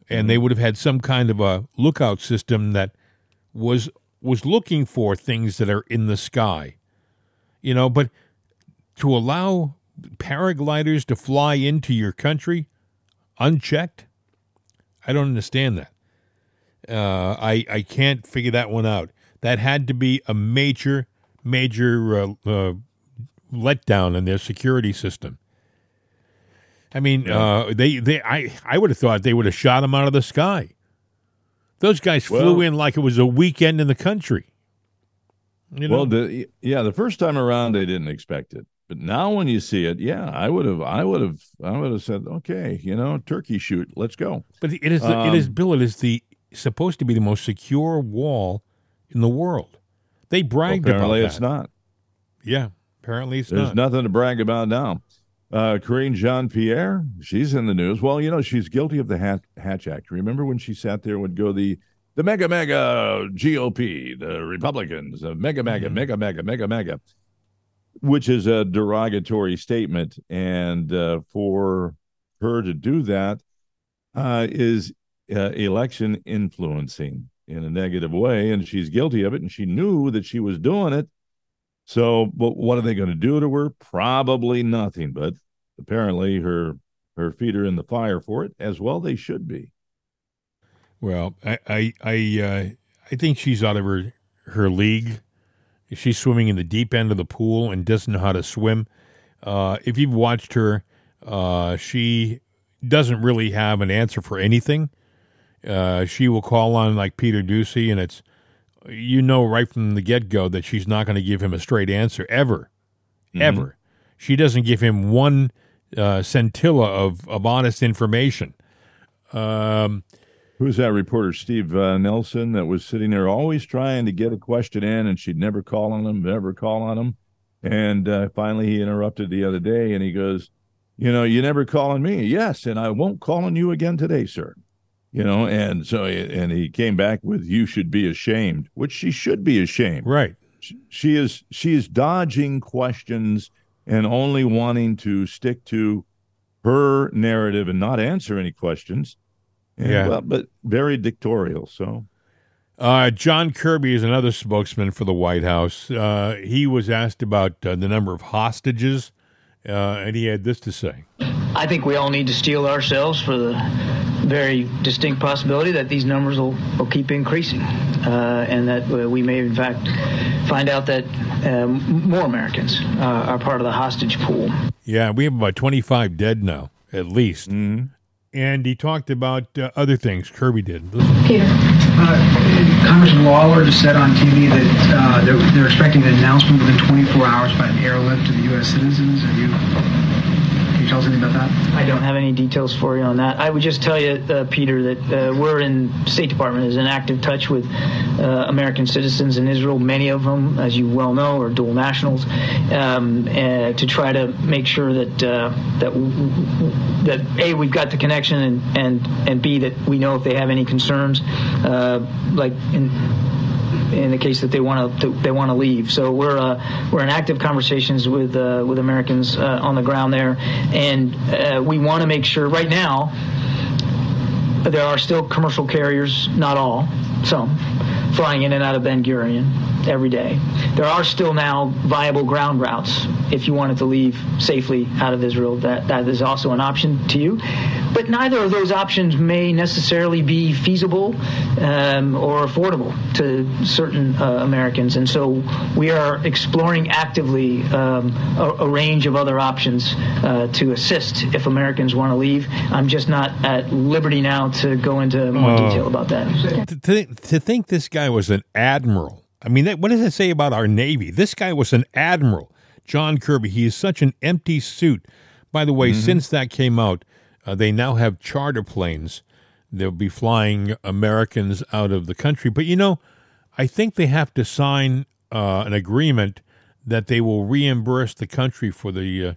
and they mm-hmm. would have had some kind of a lookout system that was was looking for things that are in the sky. You know, but to allow paragliders to fly into your country unchecked, I don't understand that. Uh, I I can't figure that one out. That had to be a major major uh, uh, letdown in their security system. I mean, uh, they they I I would have thought they would have shot them out of the sky. Those guys flew in like it was a weekend in the country. You know, Well, the, yeah, the first time around, they didn't expect it. But now when you see it, yeah, I would have, I would have, I would have said, okay, you know, turkey shoot, let's go. But it is, the, it is, Um, Bill. It is the supposed to be the most secure wall in the world. They bragged about it. Apparently, about it's that. not. Yeah, apparently it's not. There's not. nothing to brag about now. Uh, Karine Jean Pierre, she's in the news. Well, you know, she's guilty of the Hatch, Hatch Act. Remember when she sat there and would go the the MAGA MAGA GOP, the Republicans, the MAGA MAGA Mhm. MAGA MAGA MAGA MAGA, which is a derogatory statement, and uh, for her to do that uh, is uh, election influencing in a negative way, and she's guilty of it, and she knew that she was doing it. So, but what are they going to do to her? Probably nothing. But apparently, her her feet are in the fire for it, as well they should be. Well, I I I, uh, I think she's out of her her league. She's swimming in the deep end of the pool and doesn't know how to swim. Uh, if you've watched her, uh, she doesn't really have an answer for anything. Uh, she will call on like Peter Doocy, and it's you know right from the get go that she's not going to give him a straight answer ever, ever. She doesn't give him one uh, scintilla of of honest information. Um, Who's that reporter, Steve uh, Nelson, that was sitting there always trying to get a question in, and she'd never call on him, never call on him. And uh, finally, he interrupted the other day, and he goes, "You know, you never call on me, yes, and I won't call on you again today, sir." You know, and so and he came back with, "You should be ashamed," which she should be ashamed. right. she is she is dodging questions and only wanting to stick to her narrative and not answer any questions. And, Yeah. well, but very dictatorial. So Uh, John Kirby is another spokesman for the White House. Uh, he was asked about uh, the number of hostages, uh, and he had this to say. I think we all need to steel ourselves for the very distinct possibility that these numbers will, will keep increasing, uh, and that uh, we may, in fact, find out that um, more Americans uh, are part of the hostage pool. Yeah, we have about 25 dead now, at least. Mm-hmm. And he talked about uh, other things. Kirby did. Listen. Peter. Uh, Congressman Lawler just said on TV that uh, they're, they're expecting an announcement within 24 hours by an airlift to the U.S. citizens. Are you? Tell us anything about that? I don't have any details for you on that. I would just tell you, uh, Peter, that uh, we're in State Department is in active touch with uh, American citizens in Israel. Many of them, as you well know, are dual nationals, um, uh, to try to make sure that uh, that that a we've got the connection and and and b that we know if they have any concerns, uh, like in in the case that they want to they want to leave. So we're uh, we're in active conversations with uh, with Americans uh, on the ground there, and uh, we want to make sure right now there are still commercial carriers, not all, some flying in and out of Ben Gurion every day. There are still now viable ground routes if you wanted to leave safely out of Israel. That that is also an option to you. But neither of those options may necessarily be feasible um, or affordable to certain uh, Americans, and so we are exploring actively um, a, a range of other options uh, to assist if Americans want to leave. I'm just not at liberty now to go into more Oh. detail about that. To, to, to think this guy was an admiral. I mean, that, what does it say about our Navy? This guy was an admiral. John Kirby. He is such an empty suit. By the way, since that came out, uh, they now have charter planes. They'll be flying Americans out of the country. But you know, I think they have to sign uh, an agreement that they will reimburse the country for the uh,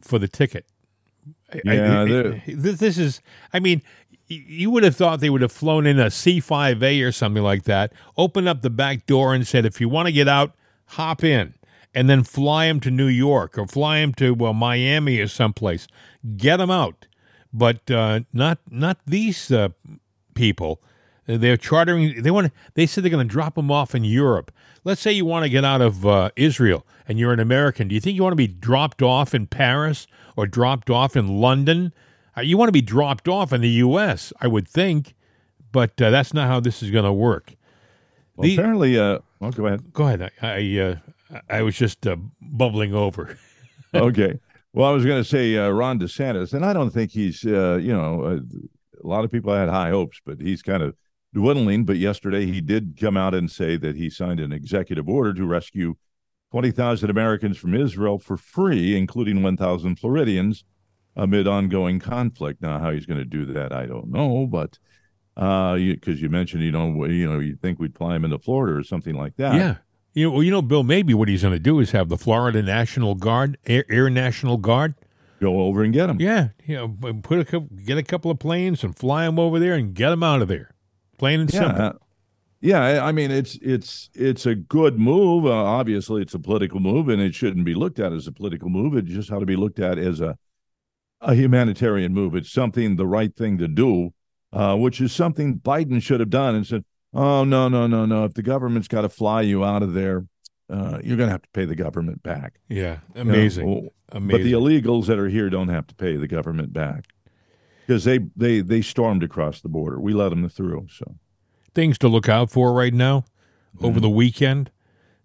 for the ticket. I- I- Yeah, I- this, this is. I mean, you would have thought they would have flown in a C five A or something like that, opened up the back door and said, "If you want to get out, hop in." And then fly them to New York or fly them to well, Miami or someplace. Get them out, but uh, not not these uh, people. They're chartering. They want. They said they're going to drop them off in Europe. Let's say you want to get out of uh, Israel and you're an American. Do you think you want to be dropped off in Paris or dropped off in London? Uh, you want to be dropped off in the U.S. I would think, but uh, that's not how this is going to work. well, The- apparently, uh, well, go ahead. Go ahead. I I, uh, I was just uh, bubbling over. okay. Well, I was going to say uh, Ron DeSantis, and I don't think he's, uh, you know, uh, a lot of people had high hopes, but he's kind of dwindling. But yesterday he did come out and say that he signed an executive order to rescue 20,000 Americans from Israel for free, including 1,000 Floridians, amid ongoing conflict. Now, how he's going to do that, I don't know, but because uh, you, mentioned you know you know you think we'd fly him into Florida or something like that. Yeah. You know, well, you know, Bill. Maybe what he's going to do is have the Florida National Guard, Air, Air National Guard, go over and get him. Yeah, you know, put a get a couple of planes and fly them over there and get them out of there. Plain and yeah. simple. Yeah, I mean it's it's it's a good move. Uh, obviously, it's a political move, and it shouldn't be looked at as a political move. It just ought to be looked at as a a humanitarian move. It's something the right thing to do, uh, which is something Biden should have done and said, "Oh no, no, no, no! If the government's got to fly you out of there, uh, you're going to have to pay the government back." Yeah, amazing. You know? amazing. But the illegals that are here don't have to pay the government back because they they they stormed across the border. We let them through, so things to look out for right now mm-hmm. over the weekend.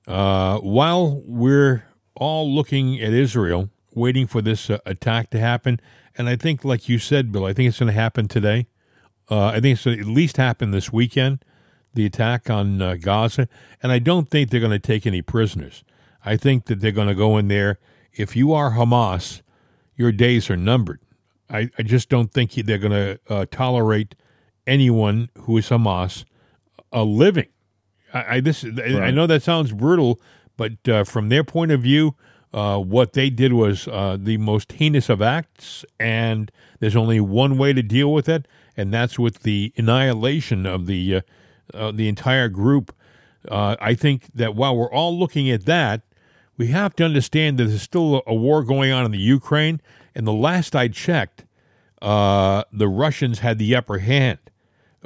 Uh, while we're all looking at Israel, waiting for this uh, attack to happen, and I think, like you said, Bill, I think it's going to happen today. Uh, I think it's going to at least happen this weekend, the attack on uh, Gaza, and I don't think they're going to take any prisoners. I think that they're going to go in there. If you are Hamas, your days are numbered. I, I just don't think they're going to uh, tolerate anyone who is Hamas a living. I, I this right. I know that sounds brutal, but uh, from their point of view, uh, what they did was uh, the most heinous of acts, and there's only one way to deal with it, and that's with the annihilation of the uh, uh, the entire group. Uh, I think that while we're all looking at that, we have to understand that there's still a, war going on in the Ukraine, and the last I checked, the Russians had the upper hand.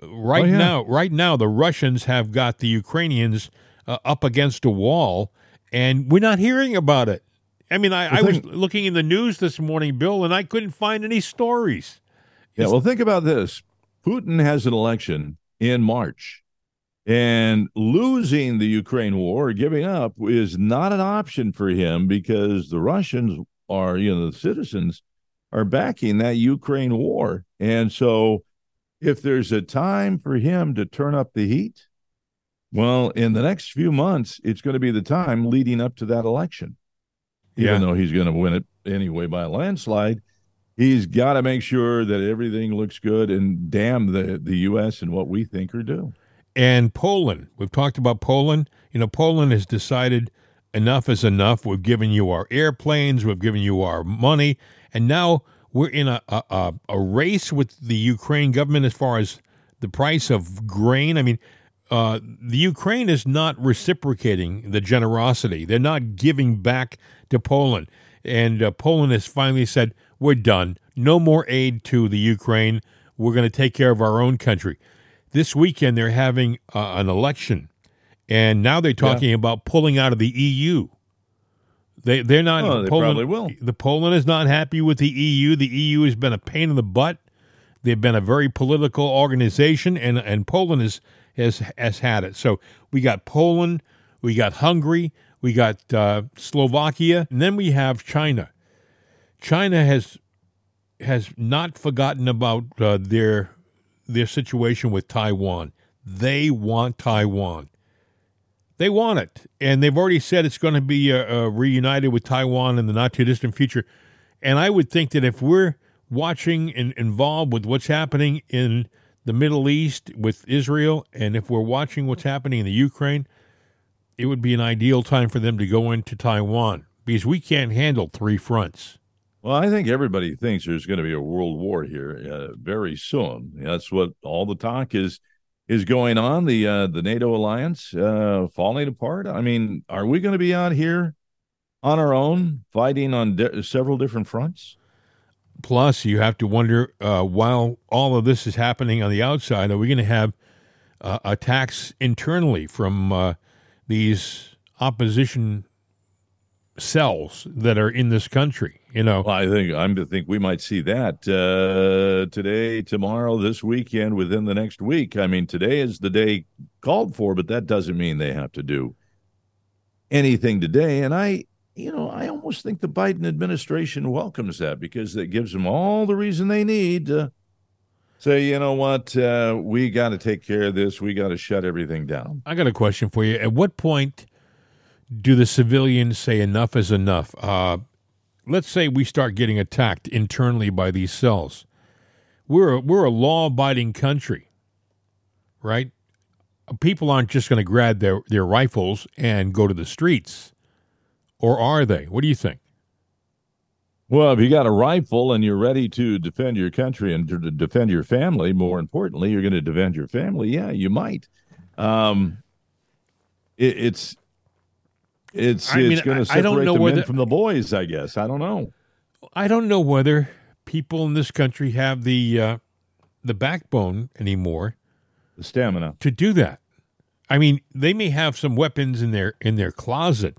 Right oh, yeah. now, right now, the Russians have got the Ukrainians uh, up against a wall, and we're not hearing about it. I mean, I, I was looking in the news this morning, Bill, and I couldn't find any stories. Yeah, it's, well, think about this: Putin has an election in March, and losing the Ukraine war, or giving up, is not an option for him because the Russians are, you know, the citizens are backing that Ukraine war, and so if there's a time for him to turn up the heat, well, in the next few months, it's going to be the time leading up to that election. Yeah. Even though he's going to win it anyway by a landslide, he's got to make sure that everything looks good and damn the, the U.S. and what we think or due. And Poland, we've talked about Poland. You know, Poland has decided enough is enough. We've given you our airplanes, we've given you our money, and now we're in a, a, a race with the Ukraine government as far as the price of grain. I mean, uh, the Ukraine is not reciprocating the generosity. They're not giving back to Poland. And uh, Poland has finally said, we're done. No more aid to the Ukraine. We're going to take care of our own country. This weekend, they're having uh, an election. And now they're talking yeah. about pulling out of the EU. They they're not. Oh, they Poland, probably will. The Poland is not happy with the EU. The EU has been a pain in the butt. They've been a very political organization, and and Poland is has has had it. So we got Poland, we got Hungary, we got uh, Slovakia, and then we have China. China has has not forgotten about uh, their their situation with Taiwan. They want Taiwan. They want it, and they've already said it's going to be uh, uh, reunited with Taiwan in the not too distant future. And I would think that if we're watching and involved with what's happening in the Middle East with Israel, and if we're watching what's happening in the Ukraine, it would be an ideal time for them to go into Taiwan because we can't handle three fronts. Well, I think everybody thinks there's going to be a world war here uh, very soon. That's what all the talk is is going on. The uh, the NATO alliance uh, falling apart. I mean, are we going to be out here on our own fighting on di- several different fronts? Plus, you have to wonder uh, while all of this is happening on the outside, are we going to have uh, attacks internally from uh, these opposition cells that are in this country. You know, well, I think I'm to think we might see that uh, today, tomorrow, this weekend, within the next week. I mean, today is the day called for, but that doesn't mean they have to do anything today. And I, you know, I almost think the Biden administration welcomes that because it gives them all the reason they need to say, you know what, uh, we got to take care of this. We got to shut everything down. I got a question for you. At what point? Do the civilians say enough is enough? Uh, let's say we start getting attacked internally by these cells. We're a, we're a law abiding country, right? People aren't just going to grab their, their rifles and go to the streets, or are they? What do you think? Well, if you got a rifle and you're ready to defend your country and to defend your family, more importantly, you're going to defend your family. Yeah, you might. Um, it, it's it's I it's going I- to I separate don't know the men whether- from the boys. I guess I don't know. I don't know whether people in this country have the uh, the backbone anymore The stamina. to do that. I mean, they may have some weapons in their in their closet,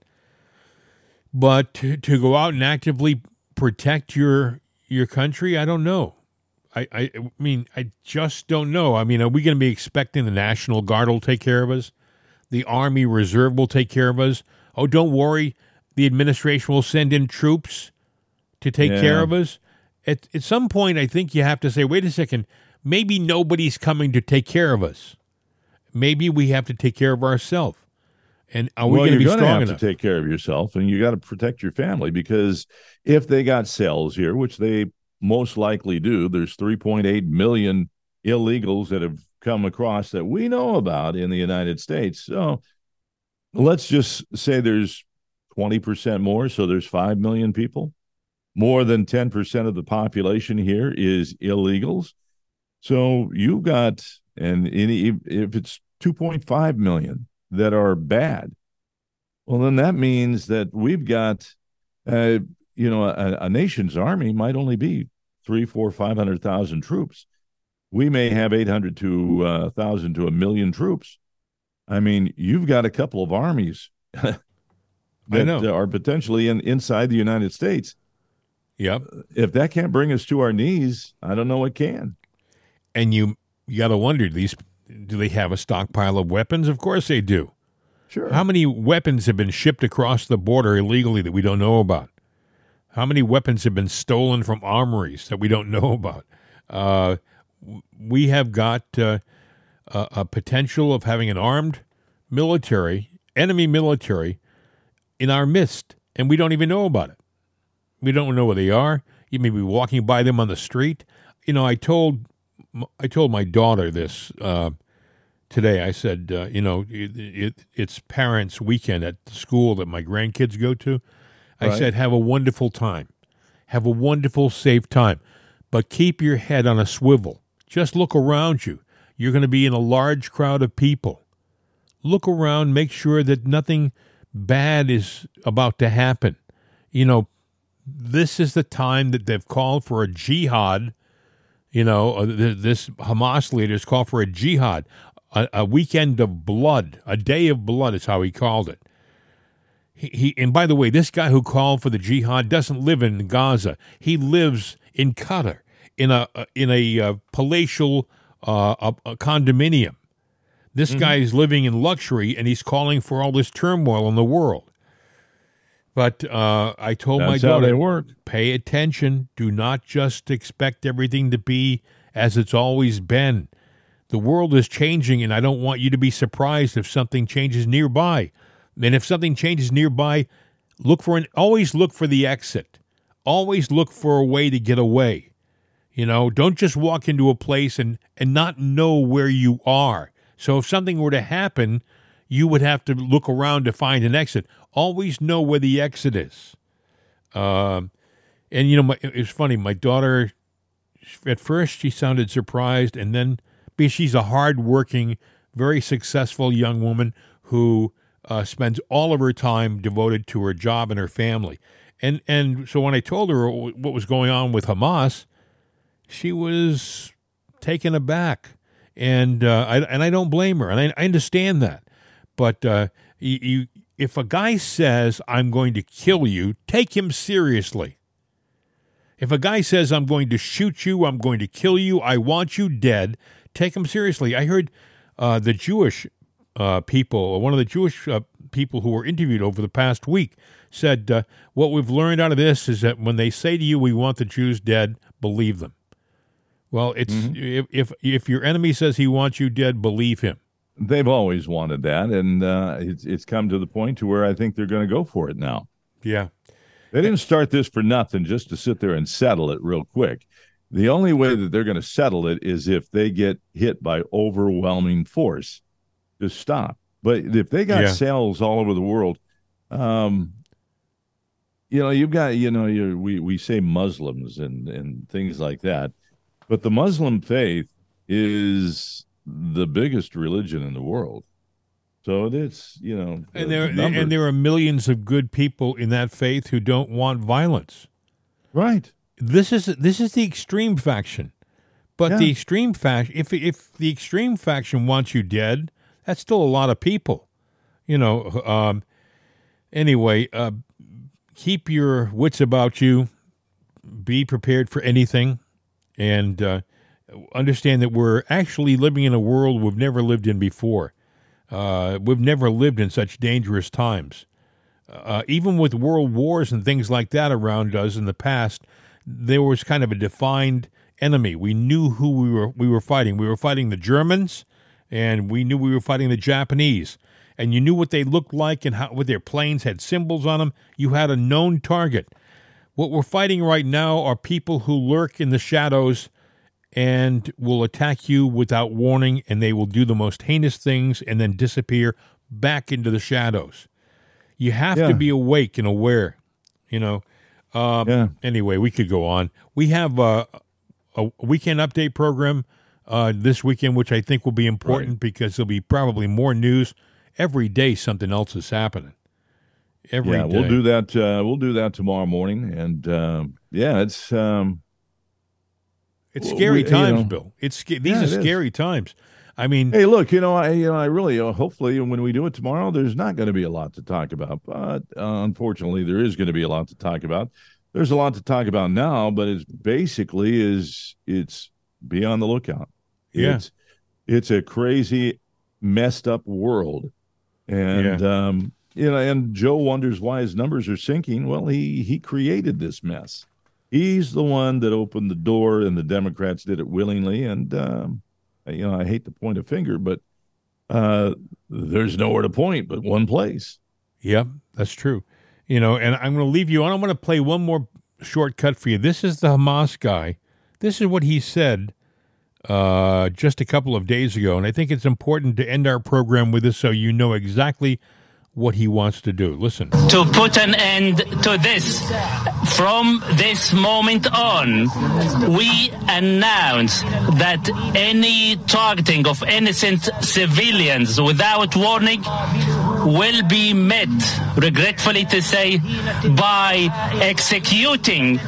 but to, to go out and actively protect your your country, I don't know. I, I, I mean, I just don't know. I mean, are we going to be expecting the National Guard will take care of us? The Army Reserve will take care of us? Oh, don't worry. The administration will send in troops to take Yeah. care of us. At, at some point, I think you have to say, wait a second, maybe nobody's coming to take care of us. Maybe we have to take care of ourselves. And are we well, going to be strong have enough? to take care of yourself, and you got to protect your family because if they got cells here, which they most likely do, there's 3.8 million illegals that have come across that we know about in the United States. So let's just say there's 20% more, so there's 5 million people. More than 10% of the population here is illegals. So you've got, and any, if it's 2.5 million that are bad, well, then that means that we've got, uh, you know, a, a nation's army might only be three, four, troops. We may have eight hundred to uh, thousand to a million troops. I mean, you've got a couple of armies that are potentially in, inside the United States. Yep. If that can't bring us to our knees, I don't know what can. And you you got to wonder these do they have a stockpile of weapons? Of course they do. Sure. How many weapons have been shipped across the border illegally that we don't know about? How many weapons have been stolen from armories that we don't know about? Uh, we have got uh, a, a potential of having an armed military, enemy military, in our midst, and we don't even know about it. We don't know where they are. You may be walking by them on the street. You know, I told I told my daughter this uh, today. I said, uh, you know, it, it, it's parents' weekend at the school that my grandkids go to. I Right. said, have a wonderful time, have a wonderful, safe time, but keep your head on a swivel. Just look around you. You're going to be in a large crowd of people. Look around, make sure that nothing bad is about to happen. You know, this is the time that they've called for a jihad. You know, uh, this Hamas leader leaders called for a jihad, a, a weekend of blood, a day of blood is how he called it. He, he and by the way, this guy who called for the jihad doesn't live in Gaza. He lives in Qatar in a in a uh, palatial uh, a, a condominium. This guy is living in luxury and he's calling for all this turmoil in the world. But uh, I told That's my daughter, pay attention. Do not just expect everything to be as it's always been. The world is changing, and I don't want you to be surprised if something changes nearby. And if something changes nearby, look for an always look for the exit. Always look for a way to get away. You know, don't just walk into a place and, and not know where you are. So if something were to happen, you would have to look around to find an exit. Always know where the exit is. Um, and you know, my, it's funny. My daughter, at first, she sounded surprised, and then because she's a hardworking, very successful young woman who uh, spends all of her time devoted to her job and her family. And and so when I told her what was going on with Hamas, she was taken aback, and uh, I and I don't blame her, and I, I understand that. But uh, you, you, if a guy says I'm going to kill you, take him seriously. If a guy says I'm going to shoot you, I'm going to kill you, I want you dead, take him seriously. I heard uh, the Jewish uh, people, one of the Jewish uh, people who were interviewed over the past week, said uh, what we've learned out of this is that when they say to you, "We want the Jews dead," believe them. Well, it's if, if if your enemy says he wants you dead, believe him. they've always wanted that, and uh, it's it's come to the point to where I think they're going to go for it now. Yeah. They didn't start this for nothing, just to sit there and settle it real quick. The only way that they're going to settle it is if they get hit by overwhelming force to stop. But if they got Yeah. cells all over the world, um, you know, you've got, you know, you we we say Muslims and and things like that, but the Muslim faith is the biggest religion in the world. So it's you know, And the there numbers- and there are millions of good people in that faith who don't want violence. right. This is this is the extreme faction. But the extreme faction if if the extreme faction wants you dead, that's still a lot of people. You know, um anyway, uh keep your wits about you. Be prepared for anything and uh understand that we're actually living in a world we've never lived in before. Uh, we've never lived in such dangerous times. Uh, even with world wars and things like that around us in the past, there was kind of a defined enemy. We knew who we were we were fighting. We were fighting the Germans, and we knew we were fighting the Japanese. And you knew what they looked like and how what their planes had symbols on them. You had a known target. What we're fighting right now are people who lurk in the shadows and will attack you without warning, and they will do the most heinous things and then disappear back into the shadows. You have Yeah. to be awake and aware. You know. Um, Yeah. Anyway, we could go on. We have uh, a weekend update program uh, this weekend, which I think will be important because there'll be probably more news every day. Something else is happening. Every yeah, we'll do that. Uh, we'll do that tomorrow morning, and um, yeah, it's um, It's scary we- you times, know- Bill. It's these Yeah, are it is. scary times. I mean, Hey, look, you know, I you know, I really uh, hopefully when we do it tomorrow, there's not going to be a lot to talk about, but uh, unfortunately, there is going to be a lot to talk about. There's a lot to talk about now, but it's basically is it's be on the lookout. Yeah. It's it's a crazy, messed up world, and um, you know, and Joe wonders why his numbers are sinking. Well, he he created this mess. He's the one that opened the door, and the Democrats did it willingly, and. Um, you know, I hate to point a finger, but uh, there's nowhere to point but one place. Yep, that's true. You know, and I'm going to leave you on. I'm going to play one more shortcut for you. This is the Hamas guy. This is what he said uh, just a couple of days ago, and I think it's important to end our program with this so you know exactly what he wants to do. Listen. to put an end to this. From this moment on, we announce that any targeting of innocent civilians without warning will be met, regretfully to say, by executing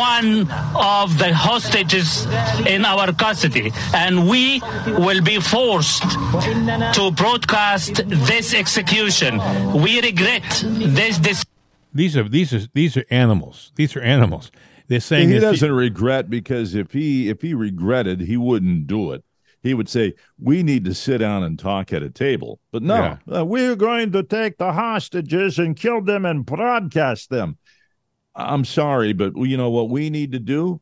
one of the hostages in our custody. And we will be forced to broadcast this execution. We regret this decision. These are these are these are animals. These are animals. They're saying he doesn't regret because if he if he regretted, he wouldn't do it. He would say, "We need to sit down and talk at a table." But no, uh, we're going to take the hostages and kill them and broadcast them. I'm sorry, but you know what we need to do?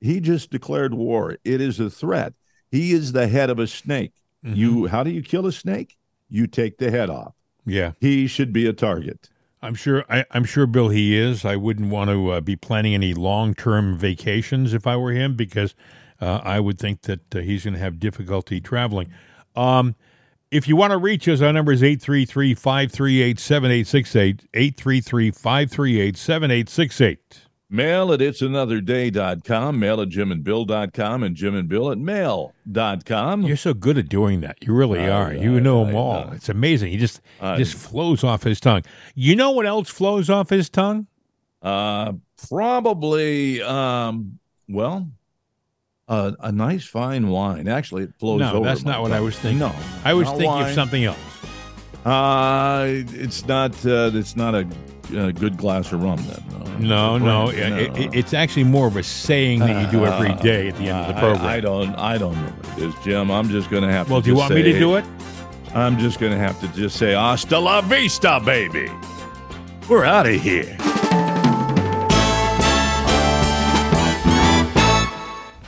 He just declared war. It is a threat. He is the head of a snake. Mm-hmm. You, how do you kill a snake? You take the head off. yeah. He should be a target. I'm sure. I, I'm sure, Bill. He is. I wouldn't want to uh, be planning any long-term vacations if I were him, because uh, I would think that uh, he's going to have difficulty traveling. Um, if you want to reach us, our number is 833-538-7868, 833-538-7868. Mail at it'sanotherday.com, mail at jimandbill.com, and Jim and Bill at mail.com. You're so good at doing that. You really I- are. You I- know them I all. know. It's amazing. He just just flows off his tongue. You know what else flows off his tongue? Uh, probably, um, well, uh, a nice fine wine. Actually, it flows No, over that's not what I was thinking. No, I was thinking of something else. Uh, it's not. Uh, it's not a, a good glass of rum. Then No, no, Brandy, it- it- it's actually more of a saying that you do every day at the end of the program. I, I don't. I don't know what it is, Jim. I'm just going to have well, to. do you want me to do it? I'm just going to have to just say hasta la vista, baby. We're out of here.